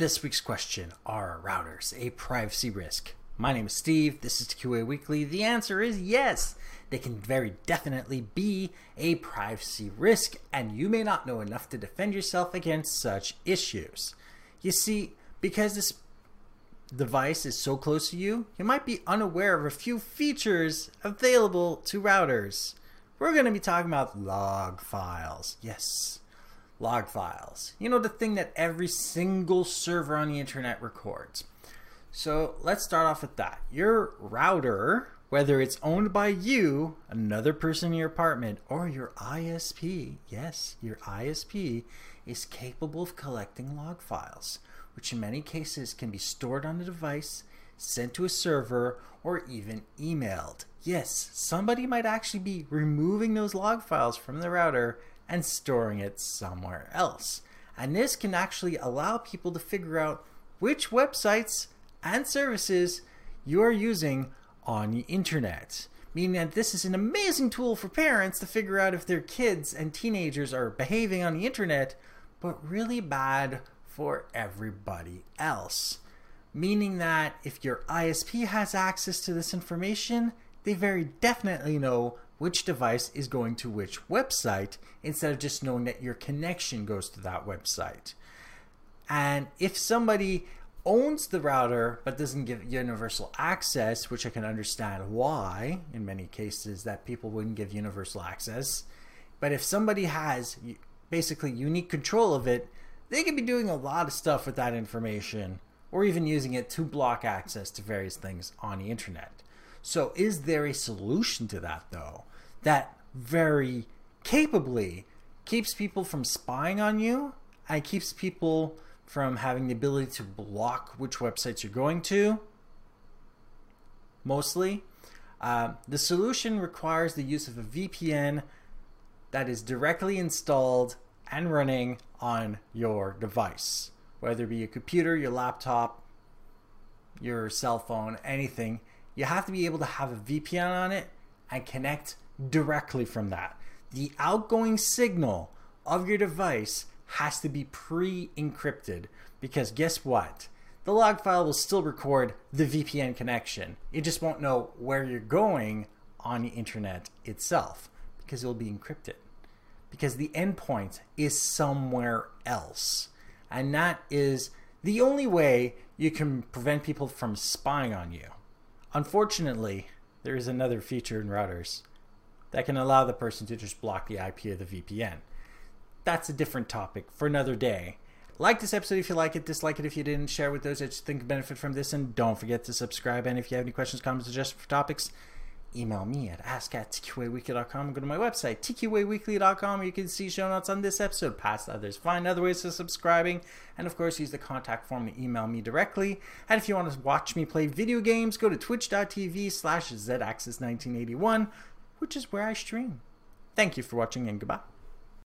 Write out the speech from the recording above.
This week's question Are routers a privacy risk? My name is Steve. This is TQA Weekly. The answer is yes. They can very definitely be a privacy risk, and you may not know enough to defend yourself against such issues. You see, because this device is so close to you, you might be unaware of a few features available to routers. We're going to be talking about log files. Yes, log files. You know, the thing that every single server on the internet records. So let's start off with that. Your router, whether it's owned by you, another person in your apartment, or your ISP, yes, your ISP is capable of collecting log files, which in many cases can be stored on the device, sent to a server, or even emailed. Yes, somebody might actually be removing those log files from the router and storing it somewhere else. And this can actually allow people to figure out which websites and services you are using on the internet. Meaning that this is an amazing tool for parents to figure out if their kids and teenagers are behaving on the internet, but really bad for everybody else. Meaning that if your ISP has access to this information, they very definitely know which device is going to which website instead of just knowing that your connection goes to that website. And if somebody owns the router but doesn't give universal access, which I can understand why in many cases that people wouldn't give universal access, but if somebody has basically unique control of it, they could be doing a lot of stuff with that information or even using it to block access to various things on the internet. So, is there a solution to that though? that very capably keeps people from spying on you and keeps people from having the ability to block which websites you're going to. Mostly. Uh, the solution requires the use of a VPN that is directly installed and running on your device, whether it be your computer, your laptop, your cell phone, anything. You have to be able to have a VPN on it and connect directly from that. The outgoing signal of your device has to be pre encrypted because guess what? The log file will still record the VPN connection. It just won't know where you're going on the internet itself because it will be encrypted. Because the endpoint is somewhere else. And that is the only way you can prevent people from spying on you. Unfortunately, there is another feature in routers that can allow the person to just block the IP of the VPN. That's a different topic for another day. Like this episode if you like it, dislike it if you didn't, share with those that you think benefit from this, and don't forget to subscribe. And if you have any questions, comments, suggestions for topics, email me at ask at tqaweekly.com. Go to my website, tqaweekly.com, you can see show notes on this episode, past others, find other ways of subscribing, and of course, use the contact form to email me directly. And if you want to watch me play video games, go to twitch.tv slash zaxis1981 which is where I stream. Thank you for watching and goodbye.